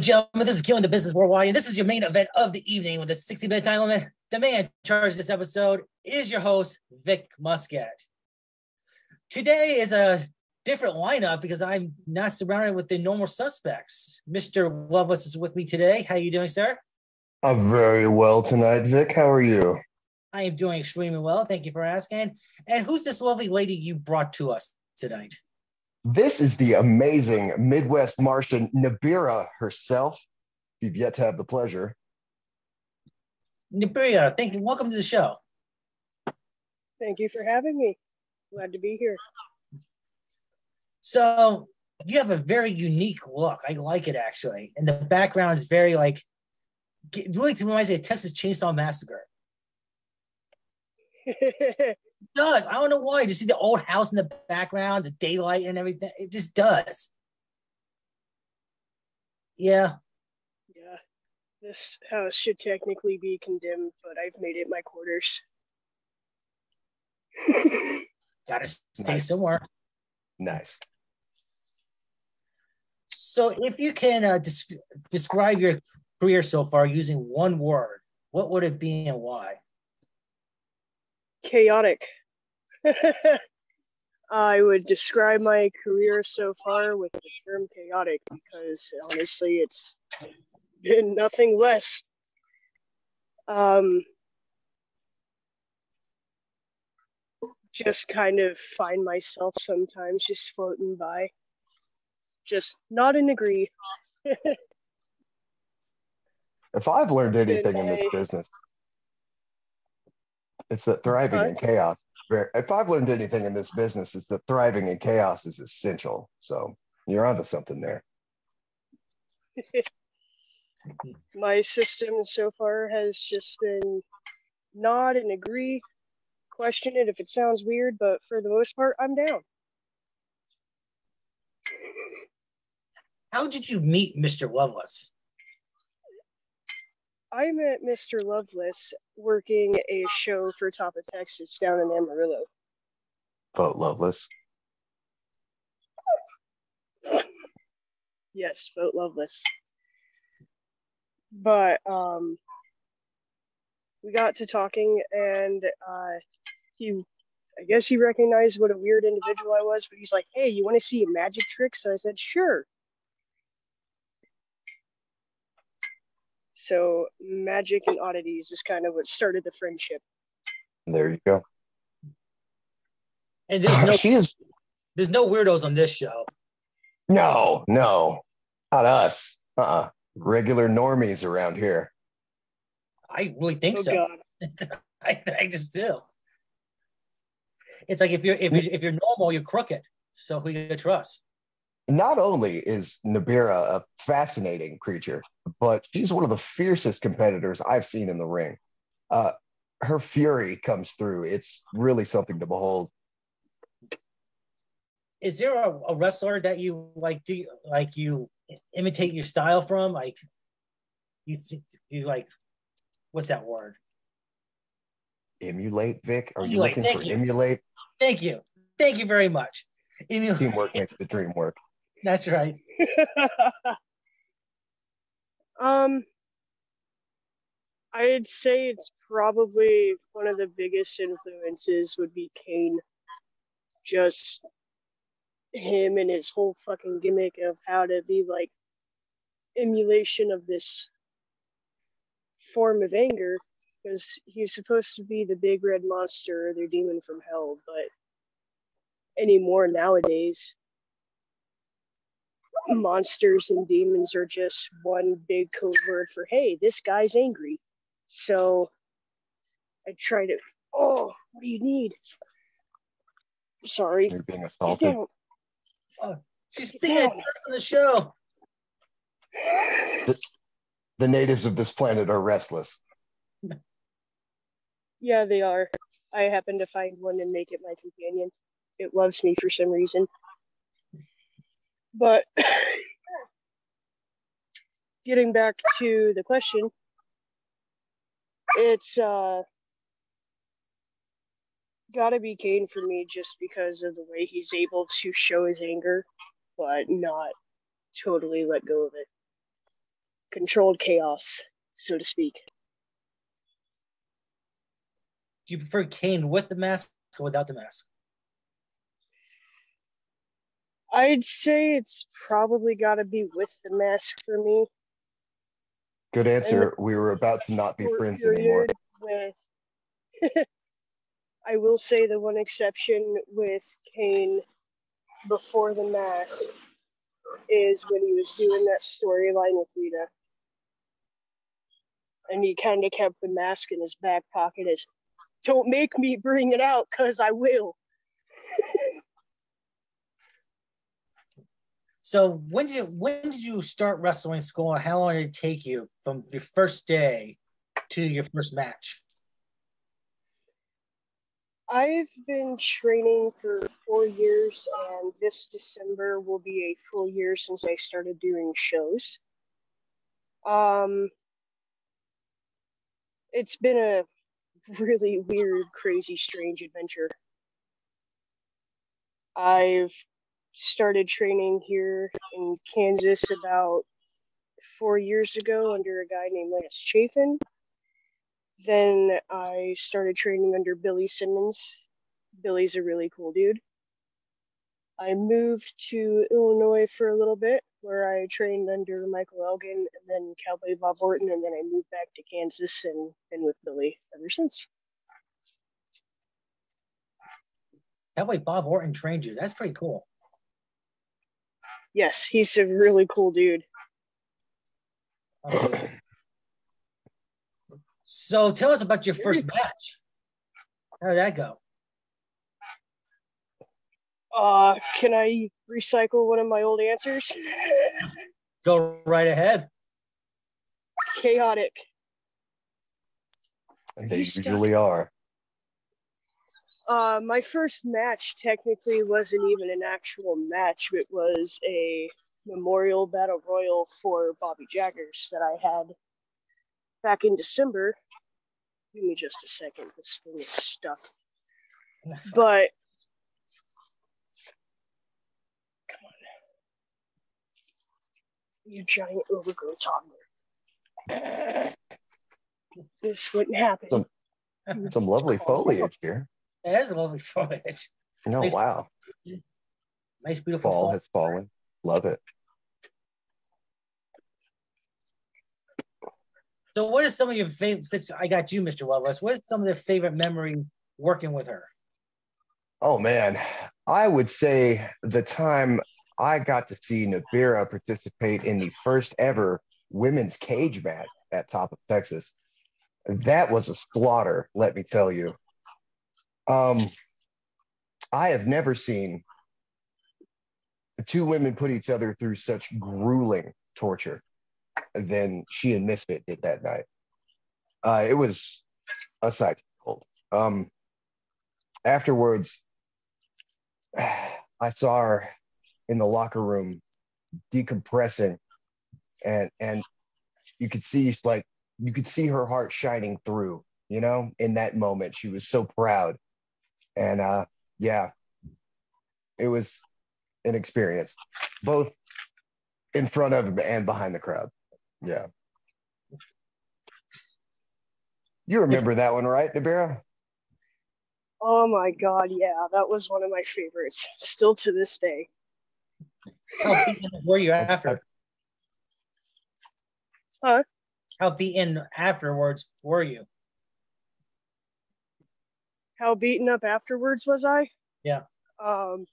And gentlemen, this is Killing the Business Worldwide, and this is your main event of the evening with a 60 minute time limit. The man in charge of this episode is your host, Vic Muscat. Today is a different lineup because I'm not surrounded with the normal suspects. Mr. Loveless is with me today. How are you doing, sir? I'm very well tonight, Vic. How are you? I am doing extremely well. Thank you for asking. And who's this lovely lady you brought to us tonight? This is the amazing Midwest Martian Nabira herself. If you've yet to have the pleasure. Nabira, thank you. Welcome to the show. Thank you for having me. Glad to be here. So you have a very unique look. I like it actually. And the background is very like it really reminds me of Texas Chainsaw Massacre. does. I don't know why. Just see the old house in the background, the daylight and everything. It just does. Yeah. Yeah. This house should technically be condemned, but I've made it my quarters. Gotta stay nice. somewhere. Nice. So, if you can uh, des- describe your career so far using one word, what would it be and why? Chaotic. I would describe my career so far with the term chaotic because honestly, it's been nothing less. Um, just kind of find myself sometimes just floating by, just not in agree. if I've learned anything in this business, it's that thriving in chaos. If I've learned anything in this business, is that thriving in chaos is essential. So you're onto something there. My system so far has just been nod and agree, question it if it sounds weird, but for the most part, I'm down. How did you meet Mr. Loveless? I met Mr. Loveless working a show for Top of Texas down in Amarillo. Vote Loveless. yes, vote Loveless. But um, we got to talking, and uh, he, I guess he recognized what a weird individual I was. But he's like, "Hey, you want to see a magic trick?" So I said, "Sure." So magic and oddities is kind of what started the friendship. There you go. And there's ah, no she is there's no weirdos on this show. No, no. Not us. Uh-uh. Regular normies around here. I really think oh, so. I, I just do. It's like if you're if you're if you're normal, you're crooked. So who do you trust? Not only is Nabira a fascinating creature, but she's one of the fiercest competitors I've seen in the ring. Uh, her fury comes through. It's really something to behold. Is there a, a wrestler that you like? Do you, like you imitate your style from? Like you, you like what's that word? Emulate, Vic. Are emulate. you looking Thank for you. emulate? Thank you. Thank you very much. Emu- Teamwork makes the dream work. That's right. Um, I'd say it's probably one of the biggest influences would be Kane. Just him and his whole fucking gimmick of how to be like emulation of this form of anger because he's supposed to be the big red monster or the demon from hell, but anymore nowadays monsters and demons are just one big code word for hey this guy's angry. So i try to oh what do you need? Sorry. You're being assaulted. oh, she's being on the show. The, the natives of this planet are restless. Yeah they are. I happen to find one and make it my companion. It loves me for some reason but getting back to the question, it's uh, gotta be Kane for me just because of the way he's able to show his anger, but not totally let go of it. controlled chaos, so to speak. Do you prefer Kane with the mask or without the mask? I'd say it's probably got to be with the mask for me. Good answer. We were about to not be friends anymore. With, I will say the one exception with Kane before the mask is when he was doing that storyline with Lita. And he kind of kept the mask in his back pocket as, don't make me bring it out because I will. So when did when did you start wrestling school? How long did it take you from your first day to your first match? I've been training for four years, and this December will be a full year since I started doing shows. Um, it's been a really weird, crazy, strange adventure. I've started training here in Kansas about four years ago under a guy named Lance Chafin. Then I started training under Billy Simmons. Billy's a really cool dude. I moved to Illinois for a little bit where I trained under Michael Elgin and then Cowboy Bob Orton, and then I moved back to Kansas and been with Billy ever since. Way Bob Orton trained you. That's pretty cool. Yes, he's a really cool dude. So tell us about your first match. How did that go? Uh, can I recycle one of my old answers? Go right ahead. Chaotic. They usually are. Uh, my first match technically wasn't even an actual match. It was a memorial battle royal for Bobby Jaggers that I had back in December. Give me just a second. This thing is stuck. That's fine. But come on, you giant overgrown toddler. This wouldn't happen. So- Some lovely foliage here. That is lovely footage. No, Nice. wow. Nice, beautiful Fall fall. has fallen. Love it. So, what are some of your favorite? Since I got you, Mr. Loveless, what are some of the favorite memories working with her? Oh man, I would say the time I got to see Nabira participate in the first ever women's cage match at Top of Texas, that was a slaughter, let me tell you. Um, I have never seen two women put each other through such grueling torture than she and Misfit did that night. Uh, it was a sight to behold. Um, afterwards, I saw her in the locker room decompressing and and you could see like you could see her heart shining through, you know, in that moment. She was so proud. And uh yeah, it was an experience, both in front of and behind the crowd. Yeah. You remember that one, right, Nabira? Oh my god, yeah, that was one of my favorites. Still to this day. How beaten were you after? Huh? How beaten afterwards were you? How beaten up afterwards was I? Yeah. Um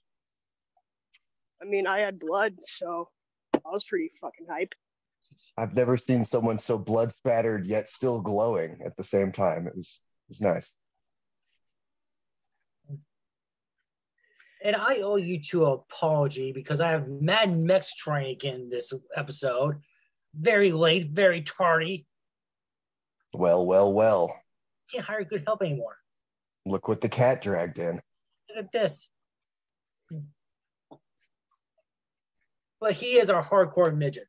I mean I had blood, so I was pretty fucking hype. I've never seen someone so blood spattered yet still glowing at the same time. It was it was nice. And I owe you two an apology because I have Mad Mex trying again this episode. Very late, very tardy. Well, well, well. Can't hire good help anymore. Look what the cat dragged in. Look at this. But he is our hardcore midget.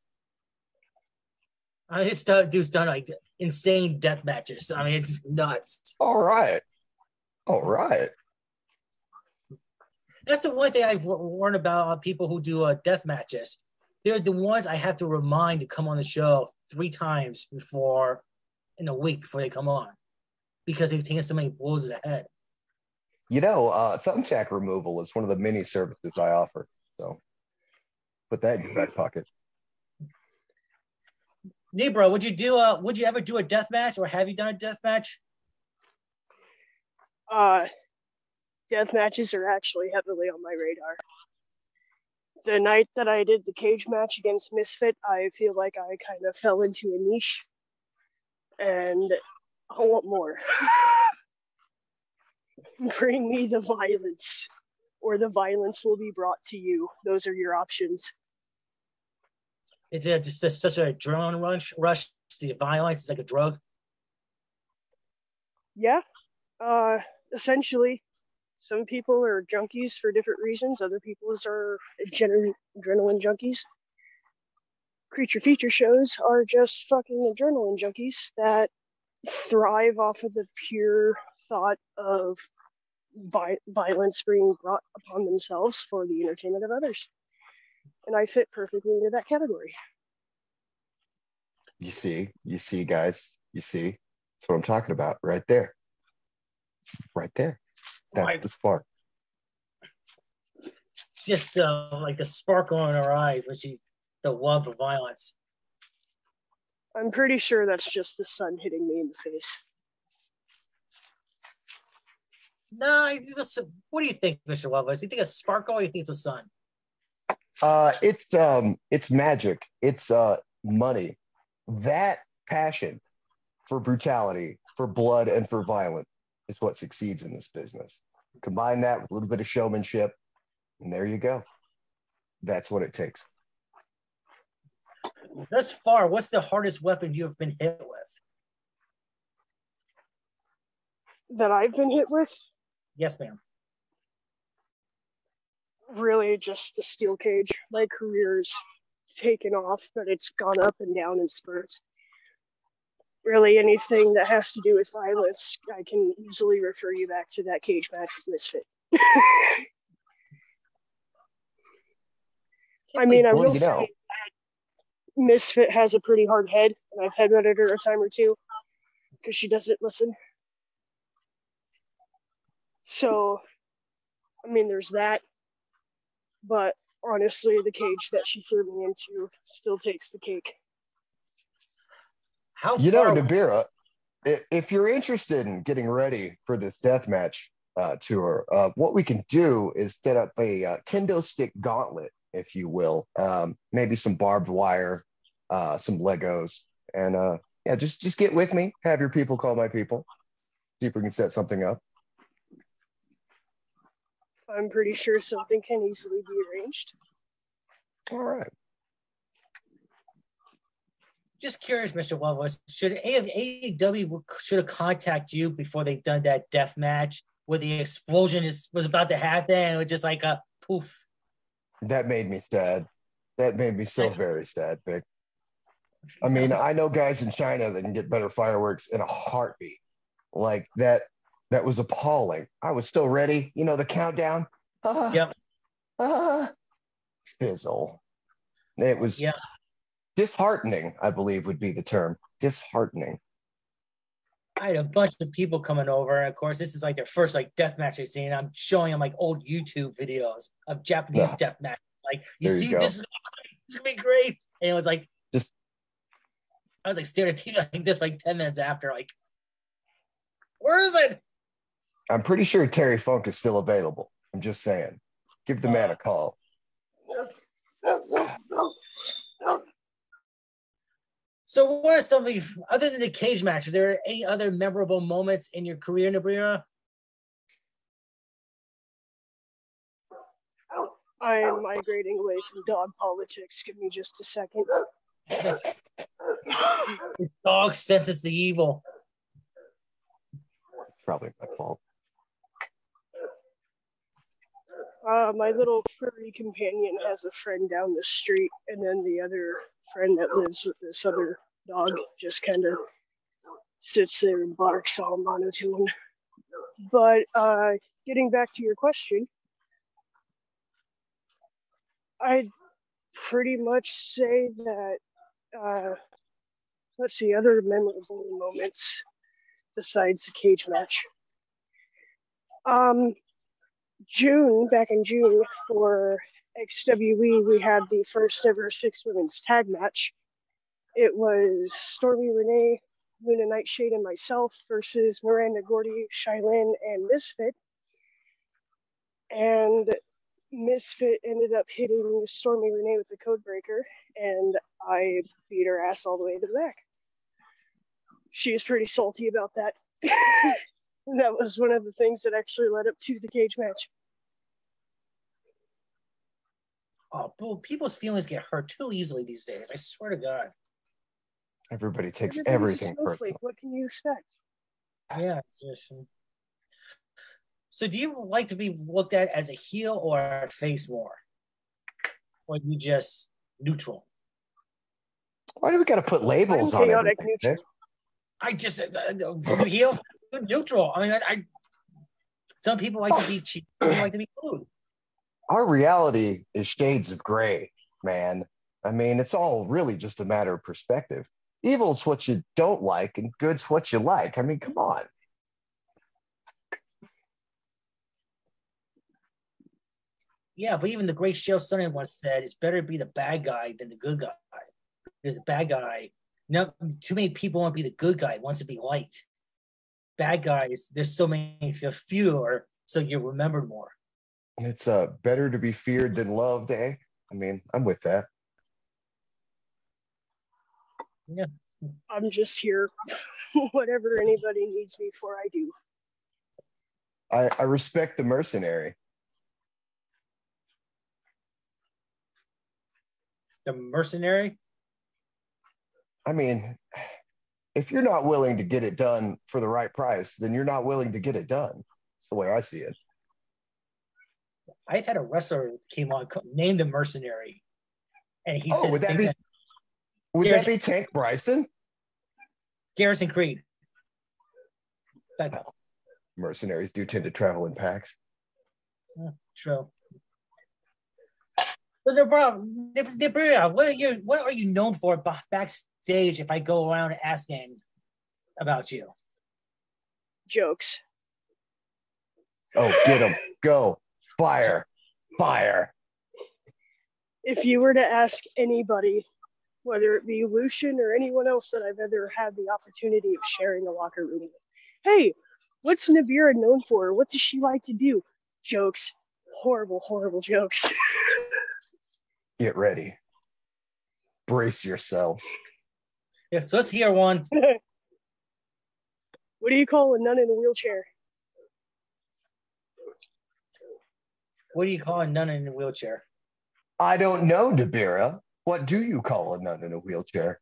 I mean, this stu- dude's done like insane death matches. I mean, it's nuts. All right. All right. That's the one thing I've learned about people who do uh, death matches. they're the ones I have to remind to come on the show three times before in a week before they come on because they've taken so many blows to the head. You know, uh, thumbtack removal is one of the many services I offer. So put that in your back pocket. Nebro, would you do a would you ever do a death match or have you done a death match? Uh, death matches are actually heavily on my radar. The night that I did the cage match against Misfit, I feel like I kind of fell into a niche, and I want more. Bring me the violence, or the violence will be brought to you. Those are your options. It's a, just a, such a adrenaline rush. Rush. The violence is like a drug. Yeah, uh, essentially, some people are junkies for different reasons. Other people's are adren- adrenaline junkies. Creature feature shows are just fucking adrenaline junkies that thrive off of the pure thought of vi- violence being brought upon themselves for the entertainment of others. And I fit perfectly into that category. You see, you see, guys, you see, that's what I'm talking about right there. Right there. That's Right. the spark. Just uh, like a sparkle in her eye when she the love of violence. I'm pretty sure that's just the sun hitting me in the face. No, it's just, what do you think, Mr. Loveless? You think a sparkle or you think it's a sun? Uh, it's um, it's magic. It's uh, money. That passion for brutality, for blood, and for violence is what succeeds in this business. Combine that with a little bit of showmanship, and there you go. That's what it takes. Thus far, what's the hardest weapon you have been hit with? That I've been hit with, Yes, ma'am. really just the steel cage. My career's taken off, but it's gone up and down in spurts. Really, anything that has to do with violence, I can easily refer you back to that cage match with Misfit. I mean, I will say Misfit has a pretty hard head, and I've headbutted her a time or two because she doesn't listen. So, I mean, there's that. But honestly, the cage that she threw me into still takes the cake. How You know, far? Nabira, i- if you're interested in getting ready for this death match uh, tour, uh, what we can do is set up a uh, kendo stick gauntlet, if you will. Um, maybe some barbed wire, uh, some Legos, and uh, yeah, just just get with me. Have your people call my people. See if we can set something up. I'm pretty sure something can easily be arranged. All right. just curious, Mr. Loveless, should A- AEW should have contacted you before they done that death match where the explosion is was about to happen and it was just like a poof. That made me sad. That made me so very sad, Vic. I mean, I know guys in China that can get better fireworks in a heartbeat. Like that, that was appalling. I was still ready. You know, the countdown. Ah, Yep. ah, fizzle. It was Yeah. disheartening, I believe would be the term. Disheartening. I had a bunch of people coming over, and of course, this is like their first like death match they've seen. I'm showing them like old YouTube videos of Japanese Yeah. death match. Like, you There see, go. this is, is gonna be great. And it was like, I was like staring at TV like this like 10 minutes after, like, where is it? I'm pretty sure Terry Funk is still available. I'm just saying. Give the uh, man a call. So, what are some of the other than the cage match? Are there any other memorable moments in your career, Nabira? I am migrating away from dog politics. Give me just a second. The dog senses the evil. It's probably my fault. Uh, my little furry companion has a friend down the street, and then the other friend that lives with this other dog just kind of sits there and barks all monotone. But uh, getting back to your question, I pretty much say that uh, let's see other memorable moments besides the cage match. Um, June back in June for XWE, we had the first ever six women's tag match. It was Stormy Renee, Luna Nightshade, and myself versus Miranda Gordy, Shylin, and Misfit. And Misfit ended up hitting Stormy Renee with the code breaker, and I beat her ass all the way to the back. She was pretty salty about that. that was one of the things that actually led up to the cage match. Oh, bro, people's feelings get hurt too easily these days. I swear to God. Everybody takes Everybody's everything snowflake. personal. What can you expect? Yeah. It's just, um, so, do you like to be looked at as a heel or a face more, or you just neutral? Why do we got to put labels I'm on chaotic everything? I just uh, uh, heel neutral. I mean, I, I some people like to be cheap. People like to be rude. Our reality is shades of gray, man. I mean, it's all really just a matter of perspective. Evil's what you don't like, and good's what you like. I mean, come on. Yeah, but even the great Chael Sonnen once said, "It's better to be the bad guy than the good guy." Because the bad guy, no, too many people want to be the good guy. Wants to be liked. Bad guys, there's so many, there's fewer, so you're remembered more. It's uh, better to be feared than loved, eh? I mean, I'm with that. Yeah. I'm just here. Whatever anybody needs me for, I do. I, I respect the mercenary. The mercenary. I mean, if you're not willing to get it done for the right price, then you're not willing to get it done. That's the way I see it. I've had a wrestler came on named the mercenary, and he Oh, said would that be- thing. Would Here's- that be Tank Bryson? Garrison Creed. That's Mercenaries do tend to travel in packs. true. But the problem, Debria, what are you what are you known for ba- backstage? If I go around asking about you, Jokes. Oh, get him. Go. Fire. Fire. If you were to ask anybody, whether it be Lucian or anyone else that I've ever had the opportunity of sharing a locker room with, hey, what's Nabira known for? What does she like to do? Jokes. Horrible, horrible jokes. Get ready. Brace yourselves. yes, let's hear one. what do you call a nun in a wheelchair? What do you call a nun in a wheelchair? I don't know, Dabira. What do you call a nun in a wheelchair?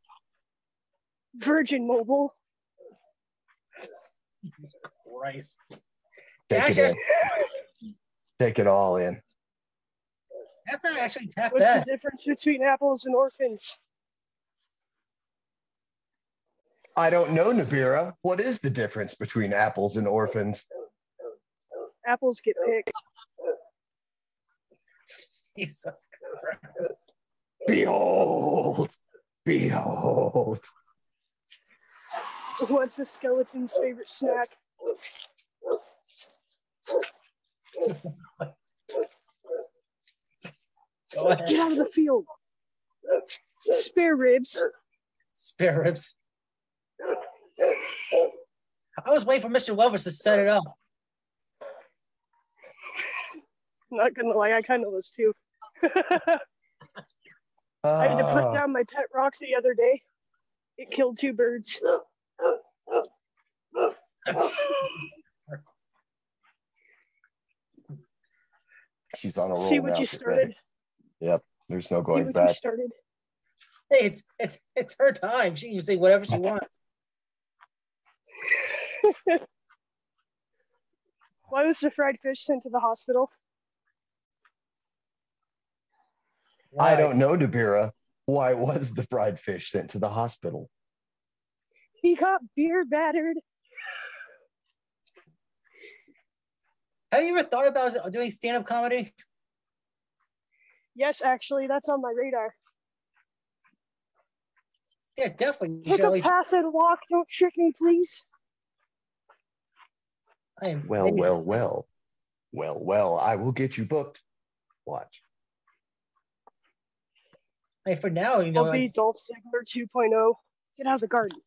Virgin Mobile. Jesus Christ! Take Gosh, it in. Take it all in. That's not actually half What's bad. the difference between apples and orphans? I don't know, Nabira. What is the difference between apples and orphans? Apples get picked. Jesus Christ! Behold. Behold. What's the skeleton's favorite snack? Go ahead. Get out of the field. Spare ribs. Spare ribs. I was waiting for Mr. Lovers to set it up. Not gonna lie, I kind of was too. I had to put Ah, down my pet rock the other day. It killed two birds. she's on a roll See what now. you Get ready. started. There's no going back. started. Hey, it's it's it's her time. She can say whatever she wants. Why was the fried fish sent to the hospital? I don't know, Dabira. Why was the fried fish sent to the hospital? He got beer battered. Have you ever thought about doing stand-up comedy? Yes, actually, that's on my radar. Yeah, definitely. You Pick a least- path and walk. Don't trick me, please. I am- Well, maybe- well, well. Well, well, I will get you booked. Watch. Hey, for now, you know, I'll be like, Dolph Ziggler 2.0. Get out of the garden.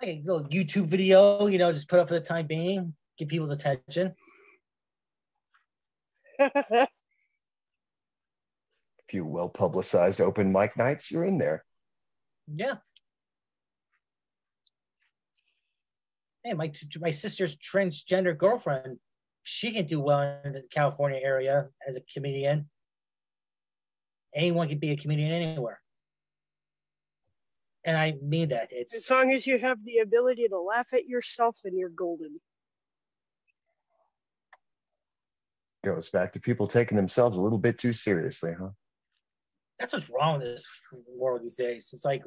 like a little YouTube video, you know, just put up for the time being, get people's attention. A few well publicized open mic nights, you're in there. Yeah. Hey, my my sister's transgender girlfriend, she can do well in the California area as a comedian. Anyone can be a comedian anywhere. And I mean that. It's as long as you have the ability to laugh at yourself, and you're golden. Goes back to people taking themselves a little bit too seriously, huh? that's what's wrong with this world these days. It's like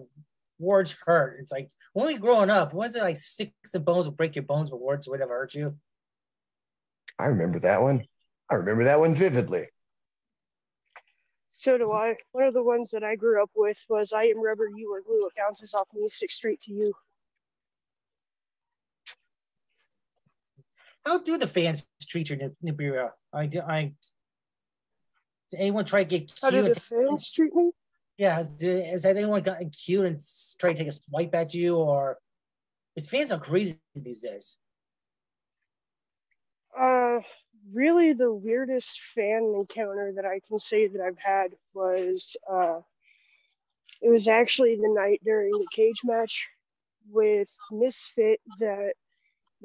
words hurt. It's like when we growing up, was it like sticks and bones will break your bones, but words would never hurt you? I remember that one. I remember that one vividly. So do I. One of the ones that I grew up with was I am rubber, you are glue. It bounces off me, sticks straight to you. How do the fans treat your Nib- Nibiru? I do. I. Did anyone try to get cute? How do the fans treat me? Yeah, has, has anyone gotten cute and tried to take a swipe at you, or his fans are crazy these days? Uh, really, the weirdest fan encounter that I can say that I've had was uh, it was actually the night during the cage match with Misfit that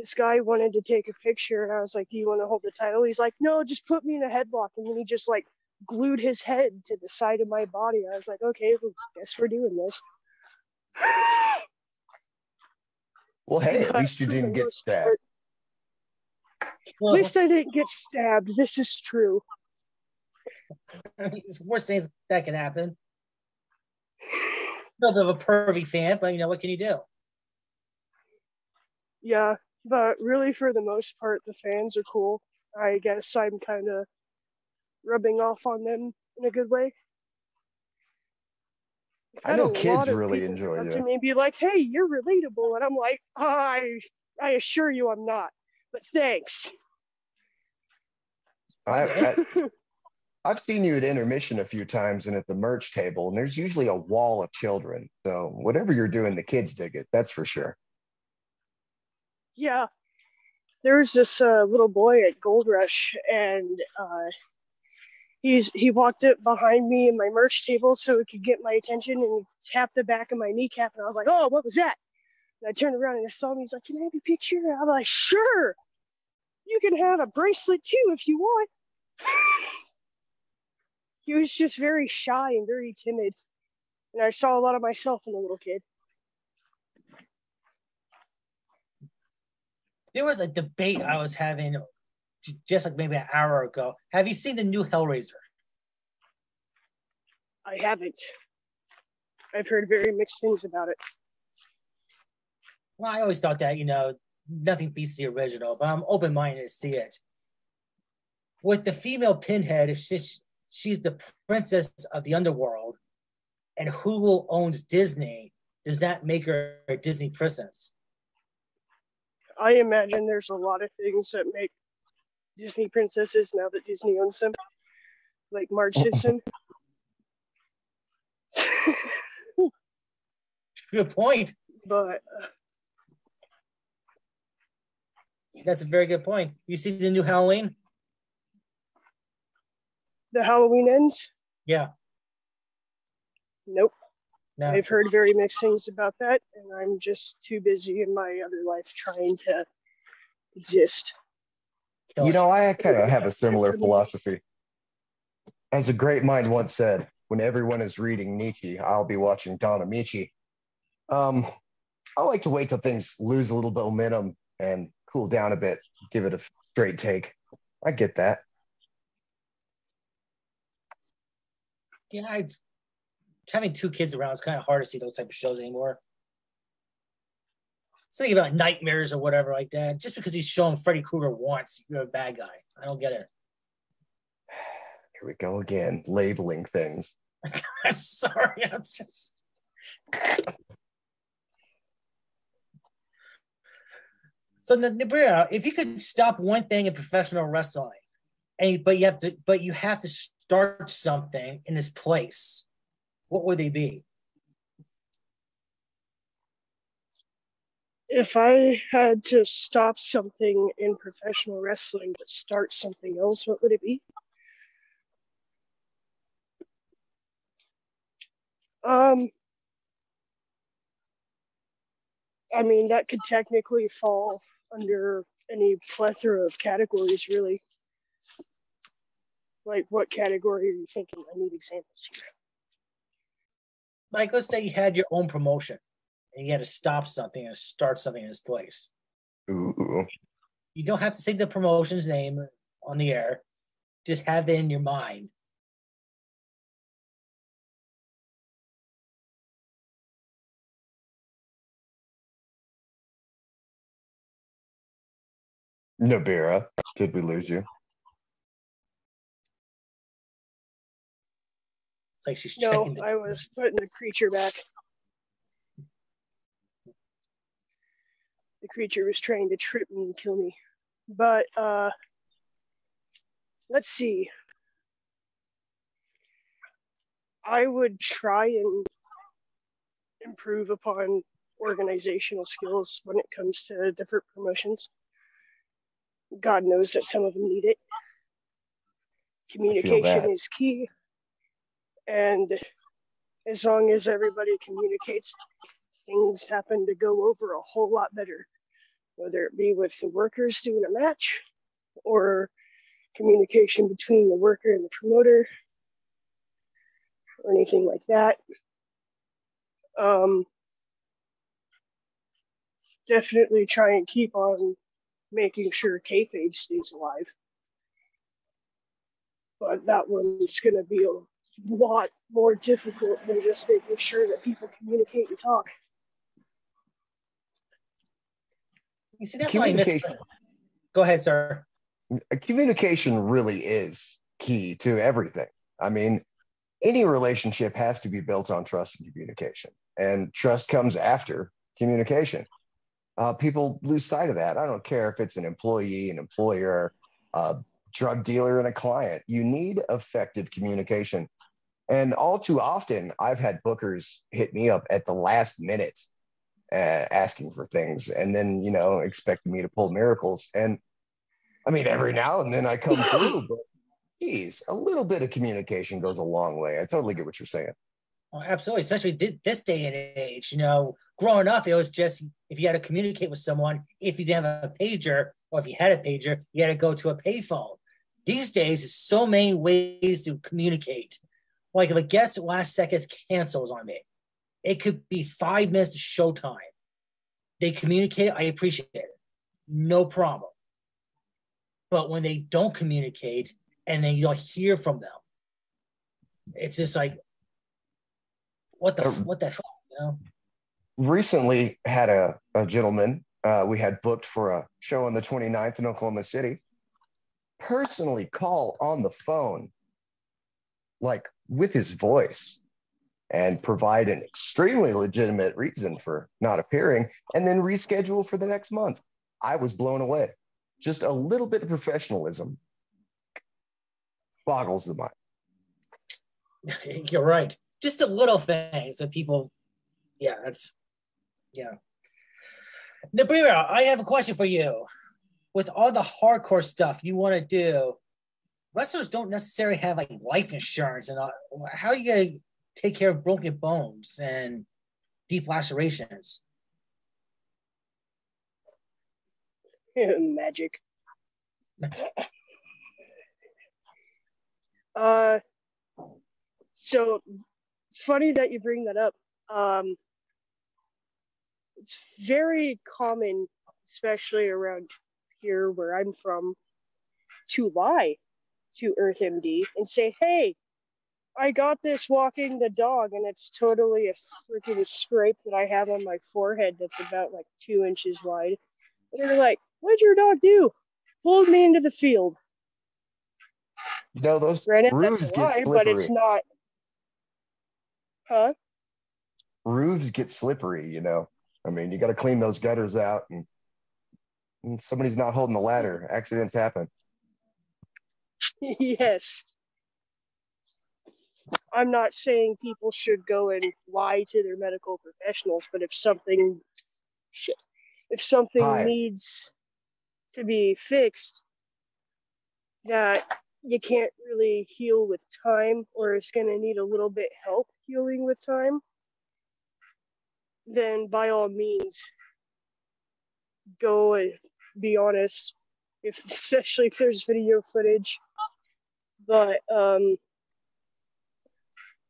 this guy wanted to take a picture, and I was like, "Do you want to hold the title?" He's like, "No, just put me in a headlock," and then he just like glued his head to the side of my body. I was like, "Okay, well, guess we're doing this." Well, hey, at least you didn't get stabbed. Well, At least I didn't get stabbed. This is true. it's worst things that can happen. A little bit of a pervy fan, but you know what can you do? Yeah, but really, for the most part, the fans are cool. I guess I'm kind of rubbing off on them in a good way. I know kids really enjoy come up you. to me and be like, "Hey, you're relatable," and I'm like, "I, I assure you, I'm not." But thanks. I, I, I've seen you at intermission a few times and at the merch table, and there's usually a wall of children. So whatever you're doing, the kids dig it. That's for sure. Yeah, there was this uh, little boy at Gold Rush, and uh, he's he walked up behind me in my merch table so he could get my attention, and he tapped the back of my kneecap, and I was like, "Oh, what was that?" And I turned around and I saw him. He's like, "Can I have a picture?" I'm like, "Sure, you can have a bracelet too if you want." he was just very shy and very timid, and I saw a lot of myself in the little kid. There was a debate I was having just like maybe an hour ago. Have you seen the new Hellraiser? I haven't. I've heard very mixed things about it. Well, I always thought that, you know, nothing beats the original, but I'm open minded to see it. With the female pinhead, if she's, she's the princess of the underworld, and Hulu owns Disney, does that make her a Disney princess? I imagine there's a lot of things that make Disney princesses now that Disney owns them, like Marge Simpson. Good point. but uh, That's a very good point. You see the new Halloween? the Halloween ends. Yeah. Nope. No. I've heard very mixed things about that, and I'm just too busy in my other life trying to exist. You know, I kind of have a similar philosophy. As a great mind once said, when everyone is reading Nietzsche, I'll be watching Don Amici. Um, I like to wait till things lose a little bit of momentum and cool down a bit, give it a straight take. I get that. yeah, I, having two kids around, it's kind of hard to see those type of shows anymore. Something about nightmares or whatever like that. Just because he's showing Freddy Krueger once, you're a bad guy. I don't get it. Here we go again, labeling things. I'm sorry. I'm just. So Nabira, if you could stop one thing in professional wrestling, and but you have to, but you have to start something in this place, what would they be? If I had to stop something in professional wrestling to start something else, what would it be? Um, I mean, that could technically fall under any plethora of categories, really. Like, what category are you thinking? I need examples here. Like, let's say you had your own promotion and you had to stop something and start something in this place. Ooh. You don't have to say the promotion's name on the air, just have it in your mind. Nabira, did we lose you? It's like she's No, checking the I was putting the creature back. The creature was trying to trip me and kill me. But uh let's see. I would try and improve upon organizational skills when it comes to different promotions. God knows that some of them need it. Communication is key. And as long as everybody communicates, things happen to go over a whole lot better, whether it be with the workers doing a match or communication between the worker and the promoter or anything like that. Um, definitely try and keep on making sure kayfabe stays alive. But that one's going to be a lot more difficult than just making sure that people communicate and talk. You see, that's why I. Communication. Go ahead, sir. communication really is key to everything. I mean, any relationship has to be built on trust and communication, and trust comes after communication. Uh, people lose sight of that. I don't care if it's an employee, an employer, a drug dealer, and a client. You need effective communication. And all too often, I've had bookers hit me up at the last minute uh, asking for things and then, you know, expecting me to pull miracles. And I mean, every now and then I come through, but geez, a little bit of communication goes a long way. I totally get what you're saying. Oh, absolutely, especially this day and age. You know, growing up, it was just if you had to communicate with someone, if you didn't have a pager, or if you had a pager, you had to go to a payphone. These days, there's so many ways to communicate. Like if a guest last seconds cancels on me, it could be five minutes to showtime. They communicate, I appreciate it, no problem. But when they don't communicate and then you don't hear from them, it's just like, what the Uh, what the fuck, you know? recently had a, a gentleman uh, we had booked for a show on the 29th in Oklahoma City personally call on the phone, like with his voice, and provide an extremely legitimate reason for not appearing, and then reschedule for the next month. I was blown away. Just a little bit of professionalism boggles the mind. You're right. Just the little things that people, yeah, that's, yeah. Nabira, I have a question for you. With all the hardcore stuff you want to do, wrestlers don't necessarily have like life insurance, and how are you gonna take care of broken bones and deep lacerations? Magic. Uh, so it's funny that you bring that up. Um, it's very common, especially around here where I'm from, to lie to EarthMD and say, "Hey, I got this walking the dog, and it's totally a freaking scrape that I have on my forehead that's about like two inches wide." And they're like, "What'd your dog do?" Pulled me into the field. You know those Granted, roofs that's get slippery. but it's not. Huh? roofs get slippery. You know, I mean, you got to clean those gutters out, and, and somebody's not holding the ladder. Accidents happen. yes. I'm not saying people should go and lie to their medical professionals, but if something, if something Hi. needs to be fixed that you can't really heal with time, or is going to need a little bit help healing with time, then by all means, go and be honest. If especially if there's video footage, but um,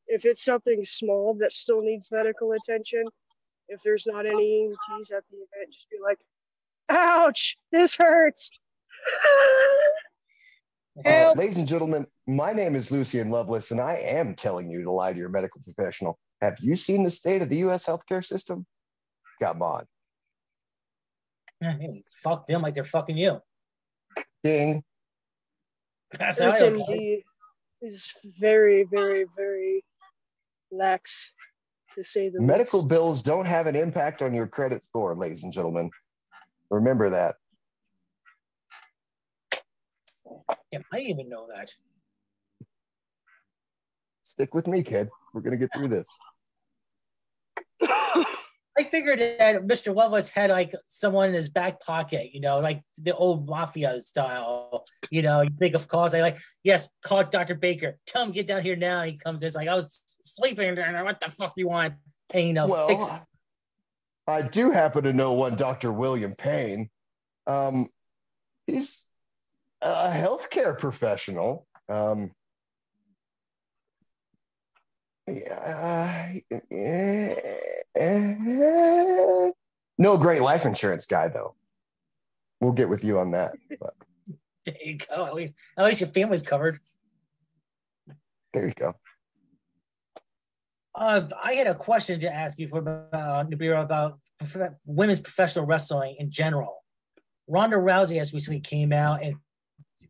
if it's something small that still needs medical attention, if there's not any EMTs at the event, just be like, "Ouch, this hurts." Uh, ladies and gentlemen, my name is Lucian Loveless, and I am telling you to lie to your medical professional. Have you seen the state of the U.S. healthcare system? Come on, Hey, fuck them like they're fucking you. ding. That's how I look at it. FMD is very, very, very lax, to say the Medical least. bills don't have an impact on your credit score, ladies and gentlemen. Remember that. Yeah, I even know that. Stick with me, kid. We're gonna get through this. I figured that Mr. Loveless had like someone in his back pocket, you know, like the old mafia style. You know, you think of calls, I like, yes, call Dr. Baker. Tell him get down here now. And he comes in, it's like, I was sleeping there. What the fuck do you want? And you know, fix Well, I do happen to know one Dr. William Payne. Um, he's a healthcare professional. Um, yeah, eh, eh, no great life insurance guy though. We'll get with you on that. But there you go. At least at least your family's covered. there you go. Uh, I had a question to ask you for uh, Nibira about prof- women's professional wrestling in general. Ronda Rousey has recently came out and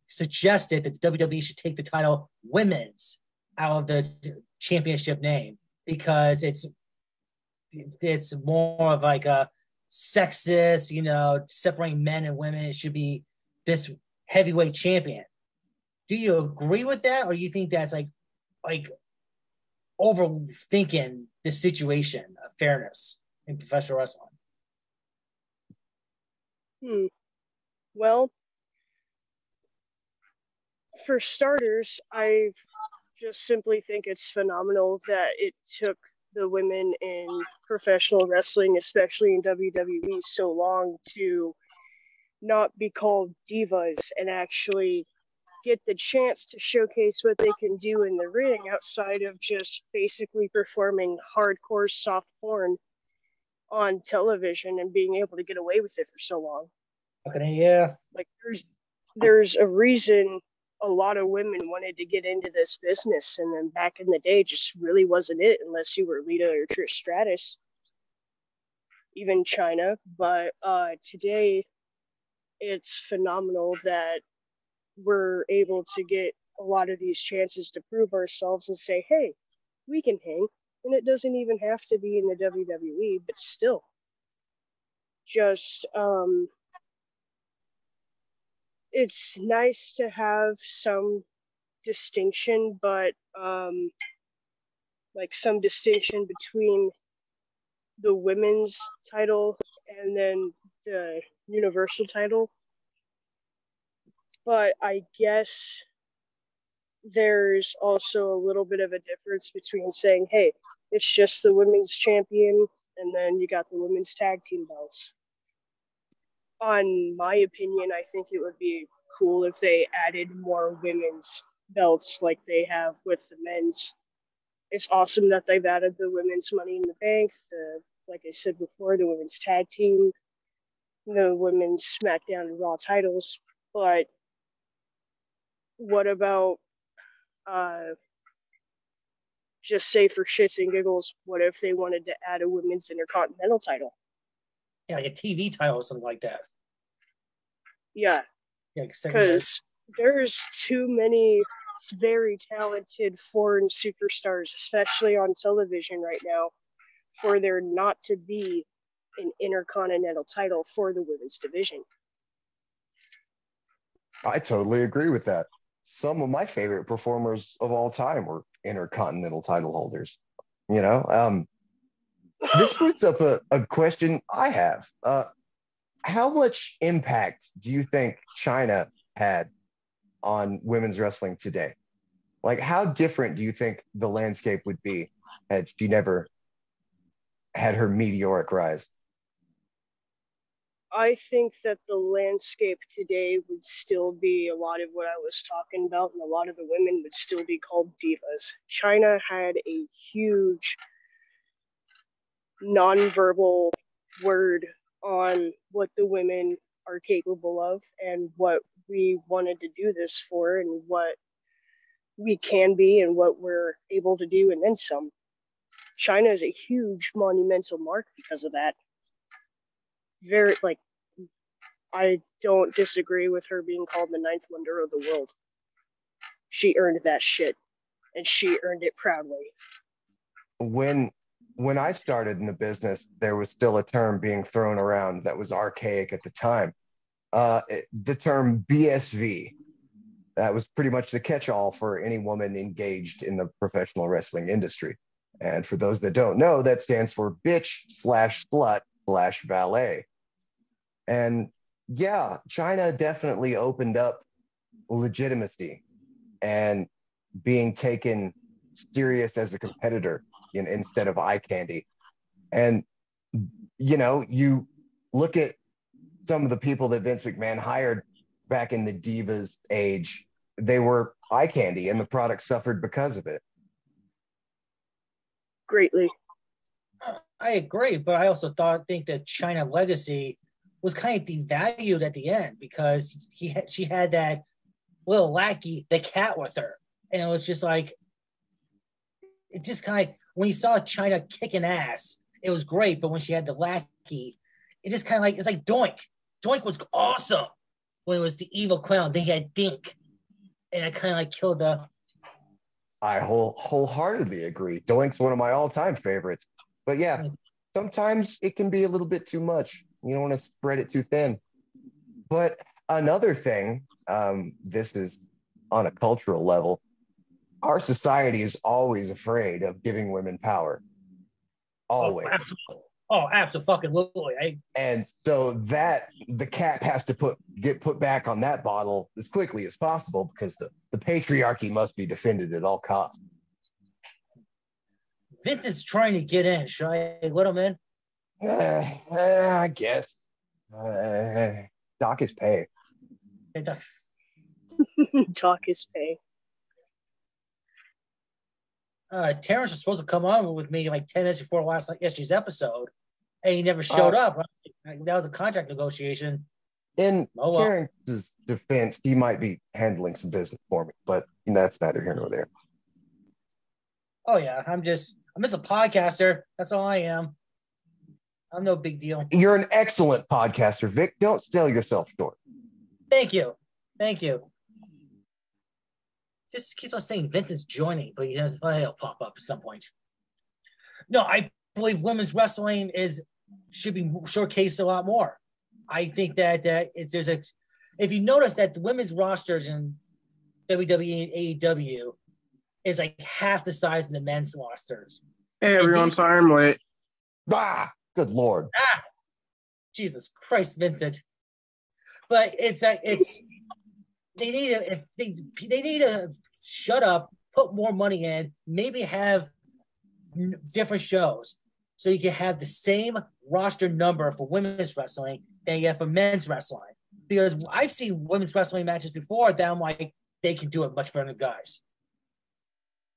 suggested that the WWE should take the title women's out of the championship name because it's it's more of like a sexist, you know, separating men and women. It should be this heavyweight champion. Do you agree with that, or you think that's like like overthinking the situation of fairness in professional wrestling? Hmm. Well, for starters, I just simply think it's phenomenal that it took the women in professional wrestling, especially in WWE, so long to not be called divas and actually get the chance to showcase what they can do in the ring outside of just basically performing hardcore soft porn on television and being able to get away with it for so long. Okay, yeah, like there's there's a reason a lot of women wanted to get into this business and then back in the day just really wasn't it unless you were Lita or Trish Stratus even Chyna. But uh today it's phenomenal that we're able to get a lot of these chances to prove ourselves and say hey we can hang and it doesn't even have to be in the WWE but still. Just um it's nice to have some distinction, but um, like some distinction between the women's title and then the universal title. But I guess there's also a little bit of a difference between saying, hey, it's just the women's champion, and then you got the women's tag team belts on my opinion, I think it would be cool if they added more women's belts like they have with the men's. It's awesome that they've added the women's Money in the Bank, the like I said before, the women's tag team, the women's SmackDown and Raw titles. But what about uh, just say for shits and giggles, what if they wanted to add a women's intercontinental title? yeah, like a TV title or something like that. Yeah, Yeah, because there's too many very talented foreign superstars, especially on television right now, for there not to be an intercontinental title for the women's division. I totally agree with that. Some of my favorite performers of all time were intercontinental title holders. You know, um, this brings up a, a question I have. Uh, how much impact do you think Chyna had on women's wrestling today? Like, how different do you think the landscape would be had she never had her meteoric rise? I think that the landscape today would still be a lot of what I was talking about, and a lot of the women would still be called divas. Chyna had a huge nonverbal word on what the women are capable of and what we wanted to do this for and what we can be and what we're able to do and then some. Chyna is a huge monumental mark because of that very like I don't disagree with her being called the ninth wonder of the world. She earned that shit, and she earned it proudly. When when I started in the business, there was still a term being thrown around that was archaic at the time. Uh, the term BSV. That was pretty much the catch-all for any woman engaged in the professional wrestling industry. And for those that don't know, that stands for bitch slash slut slash valet. And yeah, Chyna definitely opened up legitimacy and being taken serious as a competitor in, instead of eye candy. And, you know, you look at some of the people that Vince McMahon hired back in the Divas age, they were eye candy and the product suffered because of it. Greatly. I agree, but I also thought think that Chyna Legacy was kind of devalued at the end because he had, she had that little lackey, the cat, with her, and it was just like it just kind of when you saw Chyna kicking ass, it was great, but when she had the lackey, it just kind of like it's like Doink. Doink was awesome when it was the evil clown. Then he had Dink, and it kind of like killed the. I whole wholeheartedly agree. Doink's one of my all-time favorites, but yeah, sometimes it can be a little bit too much. You don't want to spread it too thin. But another thing, um, this is on a cultural level, our society is always afraid of giving women power. Always. Oh, absolutely. Oh, absolutely. I... And so that the cap has to put get put back on that bottle as quickly as possible because the, the patriarchy must be defended at all costs. Vince is trying to get in. Should I let him in? Uh, uh, I guess. Uh, Doc is pay. Hey, Doc. Doc is pay. Uh, Terrence was supposed to come on with me like 10 minutes before last yesterday's episode, and he never showed uh, up. That was a contract negotiation. In oh, well. Terrence's defense, he might be handling some business for me, but that's neither here nor there. Oh yeah, I'm just I'm just a podcaster. That's all I am. I'm no big deal. You're an excellent podcaster, Vic. Don't sell yourself short. Thank you. Thank you. Just keeps on saying Vincent's joining, but he does well, he'll pop up at some point. No, I believe women's wrestling is should be showcased a lot more. I think that uh, it's there's a if you notice that the women's rosters in WWE and AEW is like half the size of the men's rosters. Hey everyone, sorry I'm late. Bah! Good lord. Ah, Jesus Christ, Vincent. But it's a, it's they need to if they, they need to shut up, put more money in, maybe have different shows so you can have the same roster number for women's wrestling than you have for men's wrestling. Because I've seen women's wrestling matches before that I'm like, they can do it much better than guys.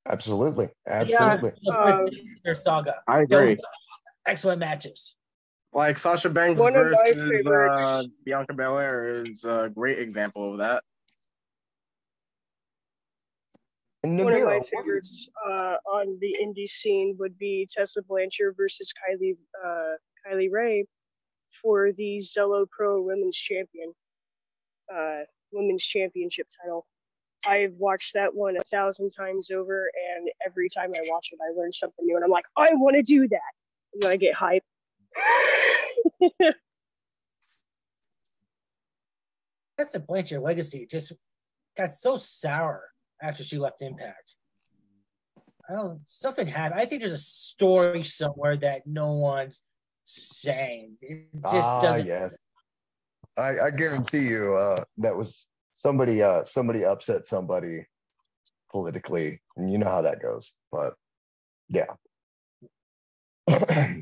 Absolutely. Absolutely. Yeah, um, their saga. I agree excellent matches. Like Sasha Banks One versus uh, Bianca Belair is a great example of that. One of my favorites uh, on the indie scene would be Tessa Blanchard versus Kylie uh, Kylie Rae for the Zelo Pro Women's Champion uh, Women's Championship title. I've watched that one a thousand times over, and every time I watch it, I learn something new, and I'm like, I want to do that. And then I get hype. Tessa Blanchard legacy just got so sour after she left Impact. I don't something happened. I think there's a story somewhere that no one's saying. It just ah, doesn't. yes. I, I guarantee you, uh, that was somebody. Uh, somebody upset somebody politically, and you know how that goes. But yeah,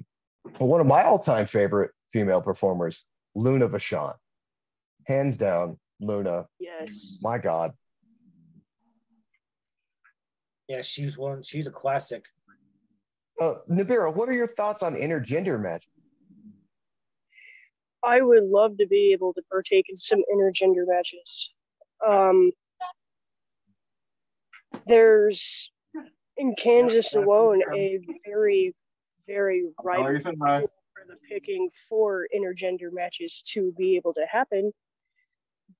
one of my all-time favorite female performers, Luna Vachon, hands down, Luna. Yes. My God, Yeah, she's one. She's a classic. uh, Nibira, what are your thoughts on intergender match? I would love to be able to partake in some intergender matches. Um, there's in Kansas alone a very, very right Oh, you said hi. for the picking for intergender matches to be able to happen.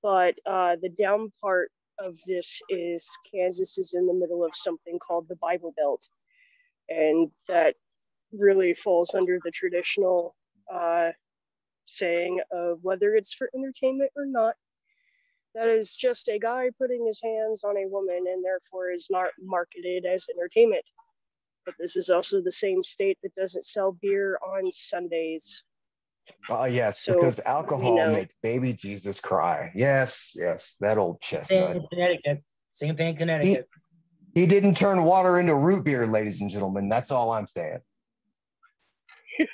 But uh, the down part of this is Kansas is in the middle of something called the Bible Belt, and that really falls under the traditional uh, saying of whether it's for entertainment or not. That is just a guy putting his hands on a woman and therefore is not marketed as entertainment. But this is also the same state that doesn't sell beer on Sundays. Ah, yes, So, because alcohol know- makes baby Jesus cry. Yes, yes, that old chestnut. Same in Connecticut. Same thing in Connecticut. He didn't turn water into root beer, ladies and gentlemen. That's all I'm saying.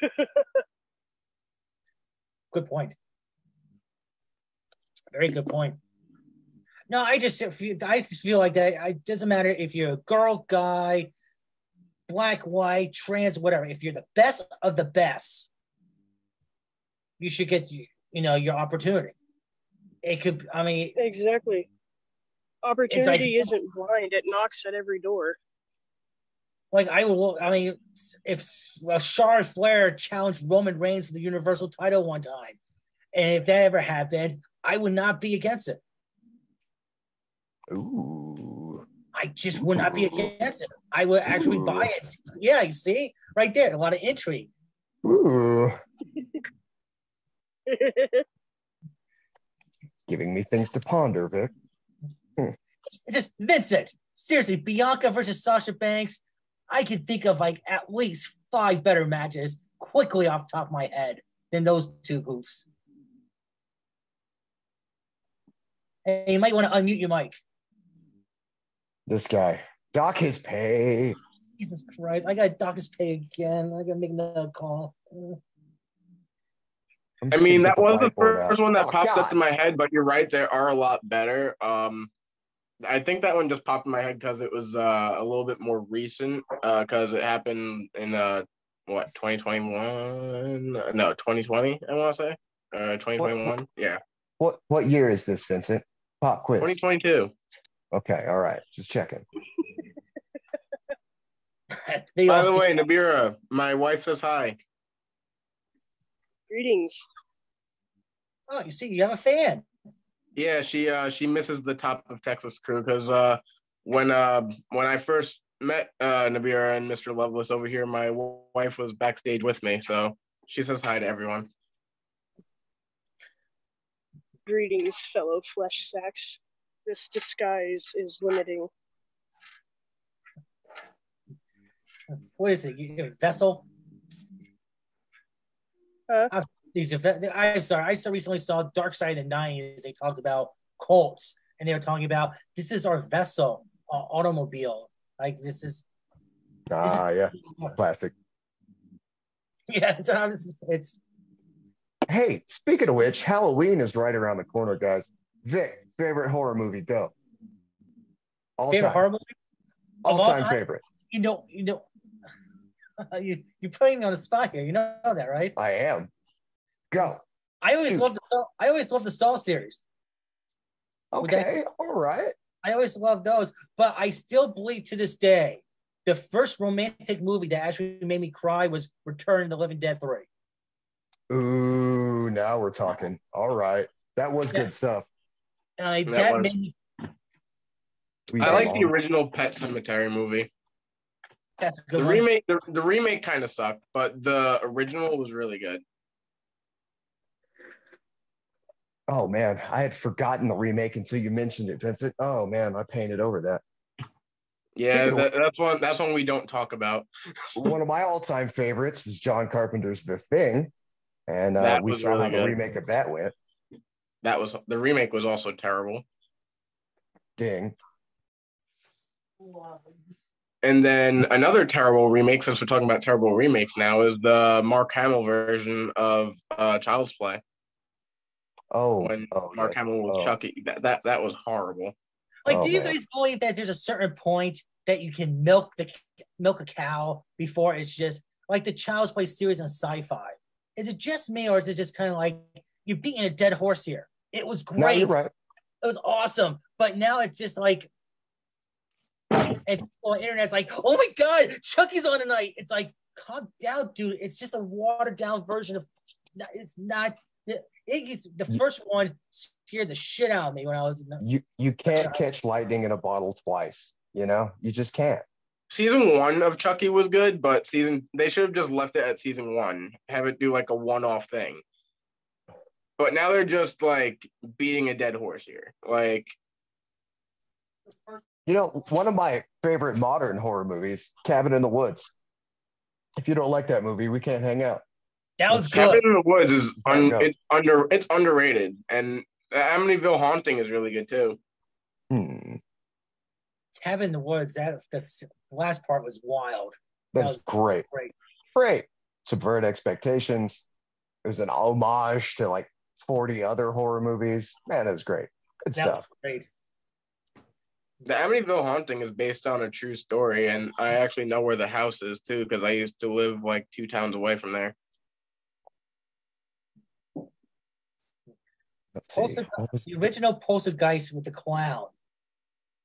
Good point. Very good point. No, I just feel I just feel like that. It doesn't matter if you're a girl, guy, black, white, trans, whatever. If you're the best of the best, you should get you you know your opportunity. It could. I mean, Exactly. Opportunity isn't blind, it knocks at every door. like I will. I mean, if well, Charlotte Flair challenged Roman Reigns for the Universal title one time, and if that ever happened, I would not be against it. Ooh. I just would not be against it. I would actually buy it. Yeah, you see, right there, a lot of intrigue. Ooh. Giving me things to ponder, Vic. Hmm. Just Vincent, seriously, Bianca versus Sasha Banks. I can think of like at least five better matches quickly off the top of my head than those two goofs. Hey, you might want to unmute your mic. This guy. Dock his pay. Jesus Christ, I got Doc's pay again. I gotta make another call. I'm I just mean, that was the whiteboard out. first one that Oh, popped up in my head, but you're right, there are a lot better. Um, I think that one just popped in my head because it was uh, a little bit more recent because it happened in uh, what 2021? No, 2020. I want to say uh, 2021. Yeah, What what year is this, Vincent? Pop quiz. 2022. Okay, all right. Just checking. By the way, Nibira, my wife says hi. Greetings. oh, you see, you have a fan. Yeah, she uh she misses the top of Texas crew because uh when uh when I first met uh Nibira and Mr. Loveless over here, my w- wife was backstage with me, so she says hi to everyone. Greetings, fellow flesh sacks. This disguise is limiting. What is it? You have a vessel? Uh, these ve- I'm sorry. I so recently saw Dark Side of the '90s. They talked about cults, and they were talking about this is our vessel, uh, automobile. Like this is, Ah, yeah. Plastic. yeah. It's, it's, it's Hey, speaking of which, Halloween is right around the corner, guys. Vic, favorite horror movie, go. All favorite time. horror movie. All all time time? favorite. You know, you know, you you're putting me on the spot here. You know that, right? I am. Go. I always Shoot. love the Saw- I always love the Saw series. Would that- Okay, all right. I always love those, but I still believe to this day, the first romantic movie that actually made me cry was Return of the Living Dead 3. Ooh, now we're talking. All right. That was Yeah. good stuff. And I, That that was- made me I got like the original Pet Sematary movie. That's good The one. remake, the, the remake kind of sucked, but the original was really good. Oh man, I had forgotten the remake until you mentioned it, Vincent. Oh man, I painted over that. Yeah, that, that's one. That's one we don't talk about. One of my all-time favorites was John Carpenter's The Thing, and uh, That we was saw really how the remake of that went. That was the remake was also terrible. Ding. And then another terrible remake, since we're talking about terrible remakes now, is the Mark Hamill version of uh, Child's Play Oh, when oh, Mark yes. Hamill was Oh. Chucky. That, that that was horrible. Like, Oh, do you man. guys believe that there's a certain point that you can milk the milk a cow before it's just like the Child's Play series on Sci-Fi? Is it just me, or is it just kind of like you're beating a dead horse here? It was No, great. you're right. It was awesome, but now it's just like, and people on the internet's like, oh my god, Chucky's on tonight. It's like, calm down, dude. It's just a watered down version of. It's not. Iggy's the You- first one scared the shit out of me when I was. You you can't catch lightning in a bottle twice. You know, you just can't. Season one of Chucky was good, but season they should have just left it at season one. Have it do like a one-off thing. But now they're just like beating a dead horse here. Like You know, one of my favorite modern horror movies, Cabin in the Woods. If you don't like that movie, we can't hang out. That was good. Cabin in the Woods is un- it's under it's underrated, and the Amityville Haunting is really good too. Hmm, Cabin in the Woods. That the last part was wild. That was great. great. Great. Subvert expectations. It was an homage to like 40 other horror movies. Man, it was great. Good That stuff. was great. The Amityville Haunting is based on a true story, and I actually know where the house is too because I used to live like two towns away from there. Let's see. Poltergeist- What was- The original Poltergeist with the clown.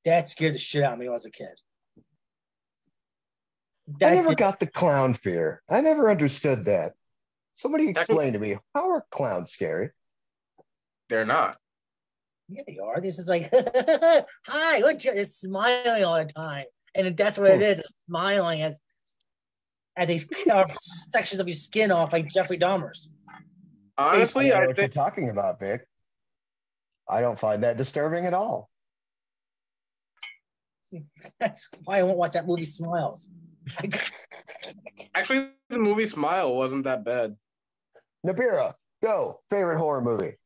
That scared the shit out of me when I was a kid. I never did- got the clown fear. I never understood that. Somebody explain to me how are clowns scary? They're not. Yeah, they are. This is like, hi, look, it's smiling all the time, and that's what it. It's smiling as as they cut sections of your skin off like Jeffrey Dahmer's. Honestly, I don't I what you're think talking about, Vic. I don't find that disturbing at all. That's why I won't watch that movie. Smiles. actually the movie Smile wasn't that bad. Nibira, go. Favorite horror movie.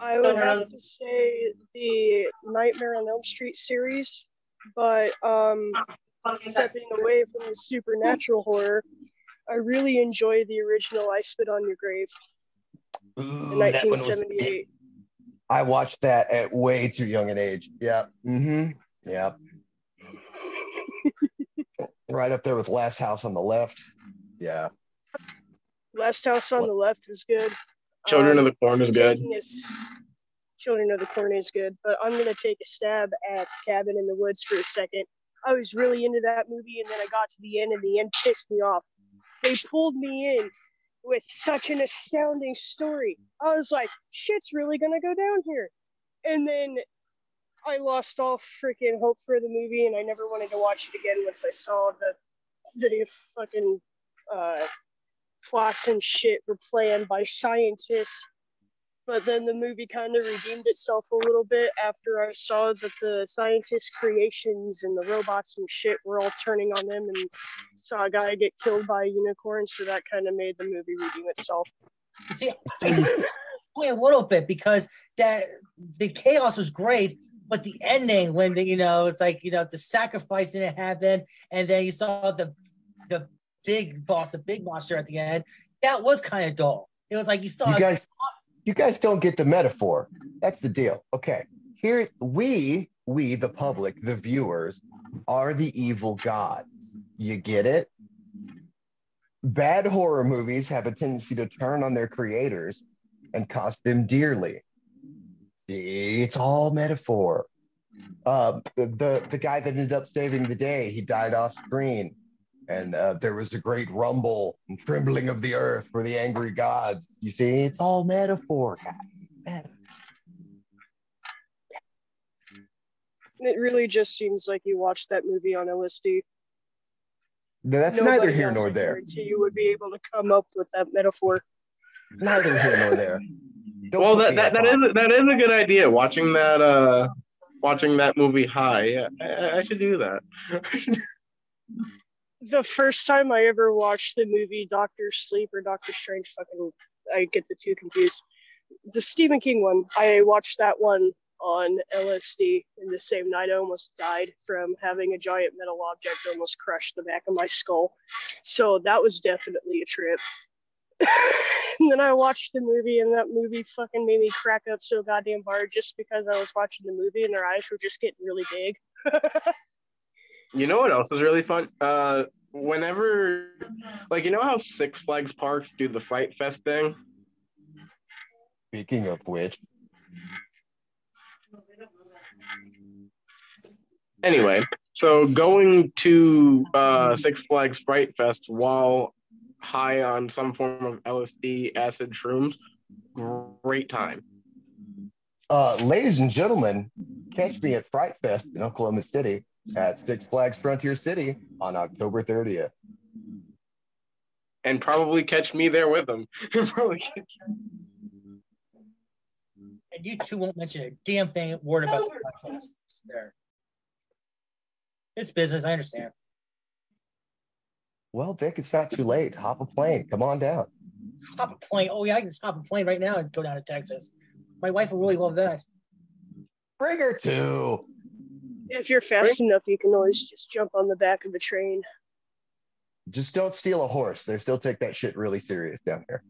I would have to say the Nightmare on Elm Street series, but um, stepping away from the supernatural horror, I really enjoy the original I Spit on Your Grave in Ooh, that was- 1978. I watched that at way too young an age. Yeah. Mm-hmm. Yeah. right up there with Last House on the Left. Yeah. Last House on the Left was good. Children Um, of the Corn is good. taking a s- Children of the Corn is good, but I'm gonna take a stab at Cabin in the Woods for a second. I was really into that movie, and then I got to the end, and the end pissed me off. They pulled me in with such an astounding story. I was like, "Shit's really gonna go down here," and then I lost all freaking hope for the movie, and I never wanted to watch it again once I saw the the fucking uh, plots and shit were planned by scientists but then the movie kind of redeemed itself a little bit after I saw that the scientists' creations and the robots and shit were all turning on them and saw a guy get killed by a unicorn. So that kind of made the movie redeem itself. See, a little bit because that the chaos was great, but the ending when the you know it's like you know the sacrifice didn't happen, and then you saw the the big boss, the big monster at the end. That was kind of dull. It was like you saw. You guys, you guys don't get the metaphor. That's the deal. Okay. Here, we, we, the public, the viewers, are the evil god. You get it? Bad horror movies have a tendency to turn on their creators and cost them dearly. It's all metaphor. Uh, the the guy that ended up saving the day, he died off screen, and uh, there was a great rumble and trembling of the earth for the angry gods. You see, it's all metaphor, guys. It really just seems like you watched that movie on LSD. That's Nobody neither here nor there. guarantee You would be able to come up with that metaphor. Neither here nor there. Don't well, that, that, up that on- is that is a good idea. Watching that uh, watching that movie High. Yeah, I, I should do that. The first time I ever watched the movie Doctor Sleep or Doctor Strange, fucking, I get the two confused. The Stephen King one, I watched that one on LSD in the same night. I almost died from having a giant metal object almost crush the back of my skull. So that was definitely a trip. and then I watched the movie, and that movie fucking made me crack up so goddamn hard just because I was watching the movie and their eyes were just getting really big. You know what else is really fun? Uh, whenever, like, you know how Six Flags parks do the Fright Fest thing? Speaking of which, Anyway, so going to uh, Six Flags Fright Fest while high on some form of LSD, acid shrooms, great time. uh, ladies and gentlemen, catch me at Fright Fest in Oklahoma City at Six Flags Frontier City on October 30th. And probably catch me there with them. Probably catch- And you two won't mention a damn thing word about the podcast there. It's business, I understand. Well, Vic, it's not too late. Hop a plane. Come on down. Hop a plane. Oh yeah, I can just hop a plane right now and go down to Texas. My wife will really love that. Bring her to. If you're fast enough, you can always just jump on the back of a train. Just don't steal a horse. They still take that shit really serious down here.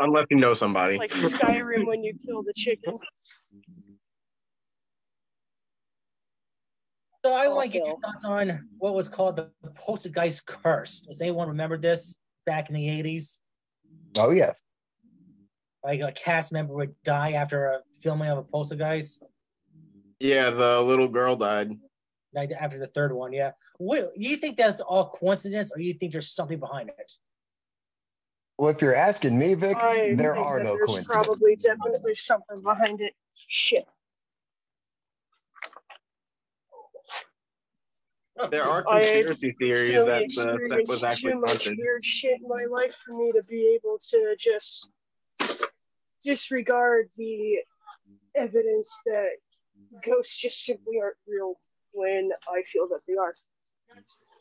Unless you know somebody. Like Skyrim when you kill the chicken. So I Oh, want to get your thoughts on what was called the Poltergeist curse. Does anyone remember this back in the 80s? Oh, yes. Like a cast member would die after a filming of a Poltergeist. Yeah, the little girl died. Like after the third one, yeah. What, you think that's all coincidence, or you think there's something behind it? Well, if you're asking me, Vic, I there are no there's coincidences. probably definitely something behind it. Shit. There are I conspiracy theories Really that uh, the set experienced was actually too much haunted. weird shit in my life for me to be able to just disregard the evidence that ghosts just simply aren't real when I feel that they are.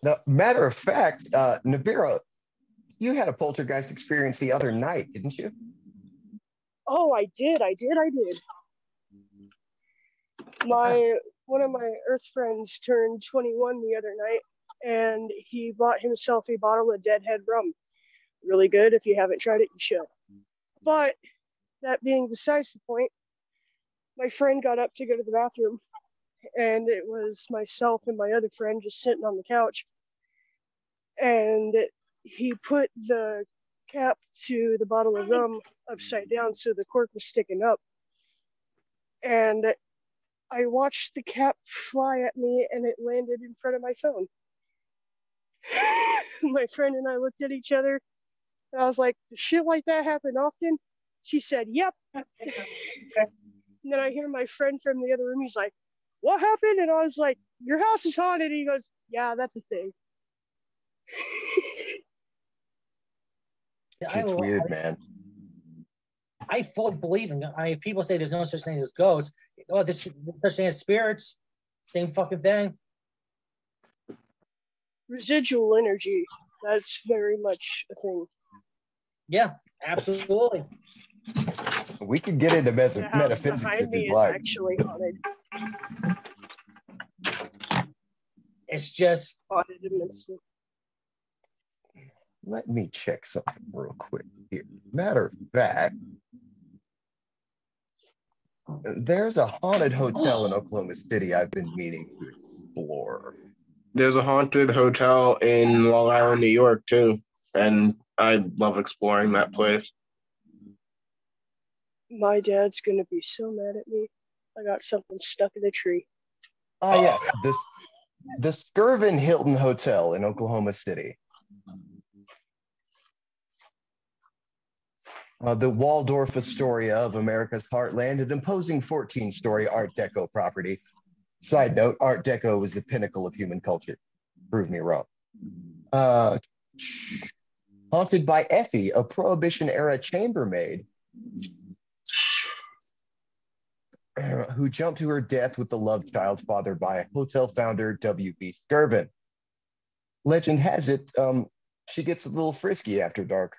Now, matter of fact, uh, Nibira, you had a poltergeist experience the other night, didn't you? Oh, I did, I did, I did. My one of my Earth friends turned 21 the other night, and he bought himself a bottle of Deadhead rum. Really good. If you haven't tried it, you should. But that being besides the point, my friend got up to go to the bathroom, and it was myself and my other friend just sitting on the couch. And he put the cap to the bottle of rum upside down so the cork was sticking up. And I watched the cap fly at me and it landed in front of my phone. my friend and I looked at each other and I was like, Does shit like that happen often? She said, Yep. and then I hear my friend from the other room, he's like, What happened? And I was like, Your house is haunted. And he goes, Yeah, that's a thing. It's weird, man. I fully believe in. I mean people say there's no such thing as ghosts. Oh, there's such thing as spirits. Same fucking thing. Residual energy, that's very much a thing. Yeah, absolutely. We could get into mes- The house metaphysics behind if me you'd is like. actually haunted. It's just haunted immensely. Let me check something real quick here. Matter of fact, there's a haunted hotel in Oklahoma City I've been meaning to explore. There's a haunted hotel in Long Island, New York, too. And I love exploring that place. My dad's gonna be so mad at me. I got something stuck in the tree. Ah, yes, this the Skirvin Hilton Hotel in Oklahoma City. Uh, the Waldorf Astoria of America's heartland, an imposing 14 story Art Deco property. Side note Art Deco was the pinnacle of human culture. Prove me wrong. Uh, haunted by Effie, a Prohibition era chambermaid who jumped to her death with the love child fathered by hotel founder W.B. Skirvin. Legend has it, um, she gets a little frisky after dark.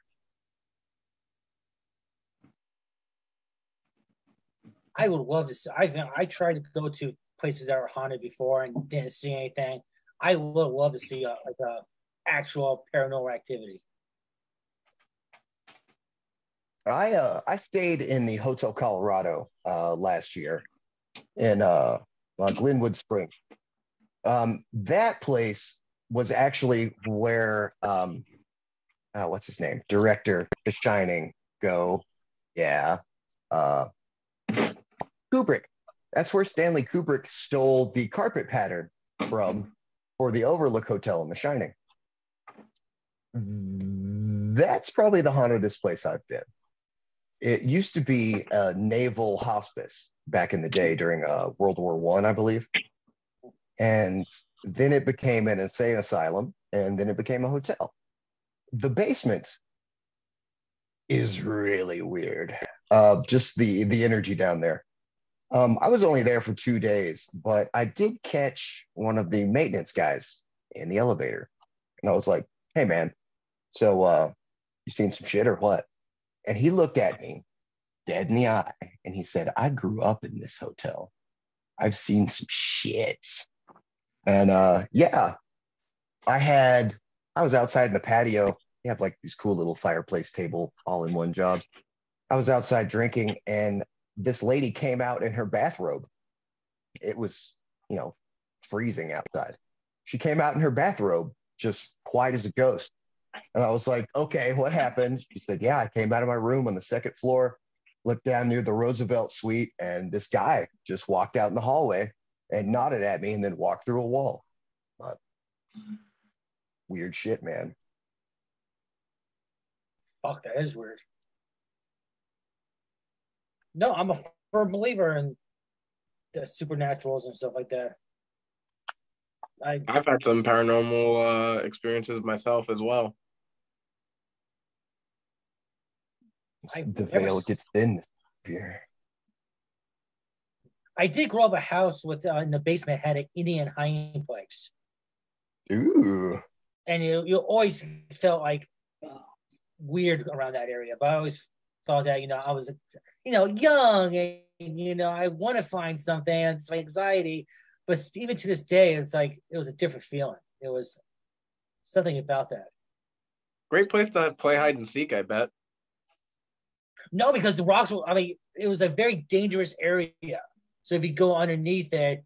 I would love to. See, I've I tried to go to places that were haunted before and didn't see anything. I would love to see a, like a actual paranormal activity. I uh I stayed in the Hotel Colorado uh last year in uh, uh Glenwood Spring. Um that place was actually where um uh, what's his name? Director The Shining go. Yeah. Uh Kubrick. That's where Stanley Kubrick stole the carpet pattern from for the Overlook Hotel in The Shining. That's probably the hauntedest place I've been. It used to be a naval hospice back in the day during uh, World War One, I, I believe, and then it became an insane asylum, and then it became a hotel. The basement is really weird. Uh, just the the energy down there. Um, I was only there for two days, but I did catch one of the maintenance guys in the elevator, and I was like, "Hey, man, so uh, you seen some shit or what?" And he looked at me dead in the eye and he said, I grew up in this hotel. I've seen some shit. And uh, yeah, I had, I was outside in the patio. You have like these cool little fireplace table all in one jobs. I was outside drinking and this lady came out in her bathrobe. It was, you know, freezing outside. She came out in her bathrobe, just quiet as a ghost. And I was like, okay, what happened? She said, yeah, I came out of my room on the second floor, looked down near the Roosevelt suite, and this guy just walked out in the hallway and nodded at me and then walked through a wall. But weird shit, man. Fuck, that is weird. No, I'm a firm believer in the supernaturals and stuff like that. I, I've had some paranormal uh, experiences myself as well. I the veil s- gets thin here. I did grow up a house with uh, in the basement had an Indian hiding place, Ooh. and you you always felt like weird around that area. But I always thought that you know I was you know young and you know I want to find something. And it's my anxiety, but even to this day, it's like it was a different feeling. It was something about that. Great place to play hide and seek, I bet. No, because the rocks were, I mean, it was a very dangerous area. So if you go underneath it,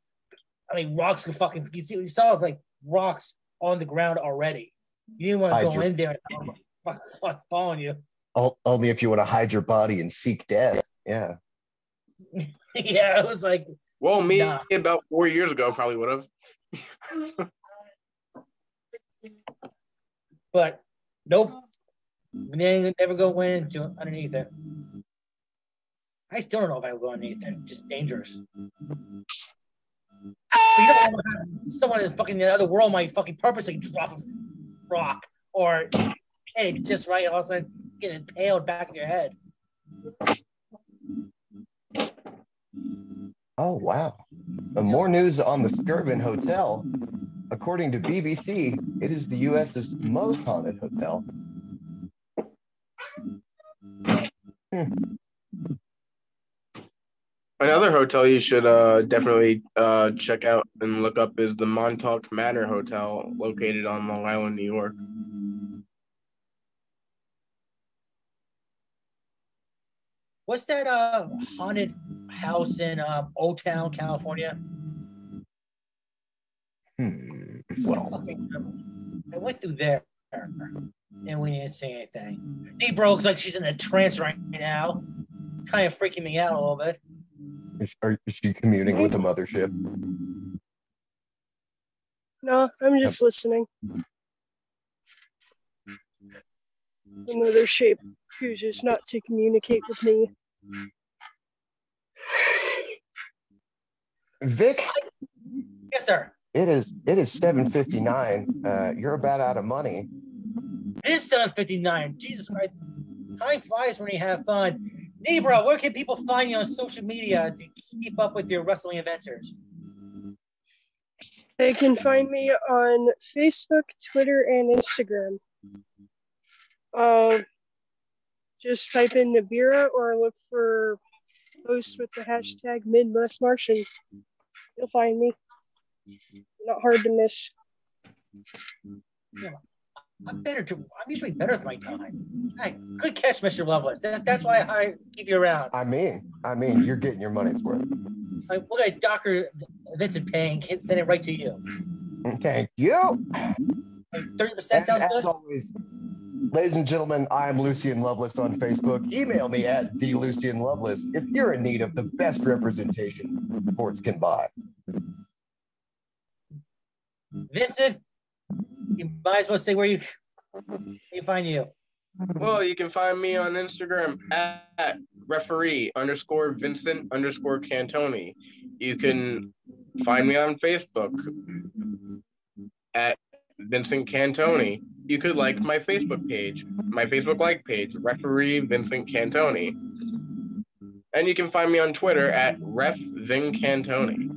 I mean, rocks could fucking, you see, you saw like rocks on the ground already. You didn't want to go Hydro- in there and fuck, fuck, following you. Only if you want to hide your body and seek death. Yeah. yeah, it was like, Well, me Nah. about four years ago probably would have. but nope. Didn't never go into underneath it. I still don't know if I would go underneath it. Just dangerous. But you don't fucking the other world might fucking purposely drop a rock or it just right, all of a sudden get impaled back in your head. Oh, wow. More news on the Skirvin Hotel. According to BBC, it is the U.S.'s most haunted hotel. Another hotel you should uh, definitely uh, check out and look up is the Montauk Manor Hotel, located on Long Island, New York. What's that uh haunted house in uh, Old Town, California? Hmm. Well, um, I went through there and we didn't see anything. He broke like she's in a trance right now, kind of freaking me out a little bit. is, are, is she communing with a mothership? No, I'm just listening. the mothership chooses not to communicate with me. Vic, Yes, sir. it is it is 759. Uh, you're about out of money. It is 759. Jesus Christ. Time flies when you have fun. Nibira, where can people find you on social media to keep up with your wrestling adventures? They can find me on Facebook, Twitter, and Instagram. Uh, just type in Nibira or look for posts with the hashtag Midwest Martian. You'll find me. Not hard to miss. I'm better to, I'm usually better with my time. Hey, good catch, Mr. Loveless. That's, that's why I keep you around. I mean, I mean, you're getting your money's worth. Like, look at Dr. Vincent Payne. Send it right to you. Thank you. 30% sounds as good. always, ladies and gentlemen, I am Lucian Loveless on Facebook. Email me at the Lucian Loveless if you're in need of the best representation sports can buy. Vincent, you might as well say where you can find you. Well, you can find me on Instagram at referee underscore Vincent underscore Cantoni. You can find me on Facebook at Vincent Cantoni. You could like my Facebook page, my Facebook like page, referee Vincent Cantoni. And you can find me on Twitter at ref Vin Cantoni.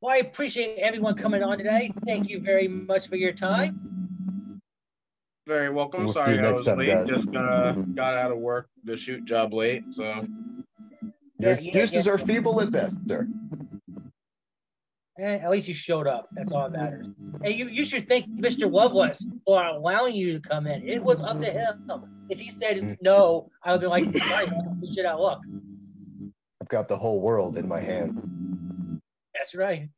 Well, I appreciate everyone coming on today. Thank you very much for your time. Very welcome. We'll Sorry I was time, late. guys. Just uh, got out of work. The shoot job late, so Your Yeah, yeah, excuses yeah. are feeble at best, sir. Eh, at least you showed up. That's all that matters. And you, you should thank Mr. Loveless for allowing you to come in. It was up to him. If he said no, I would be like, sorry, should have look. I've got the whole world in my hands. That's right.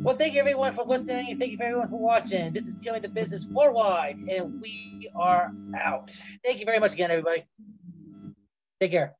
Well, thank you everyone for listening. Thank you for everyone for watching. This is Killing the Business Worldwide, and we are out. Thank you very much again, everybody. Take care.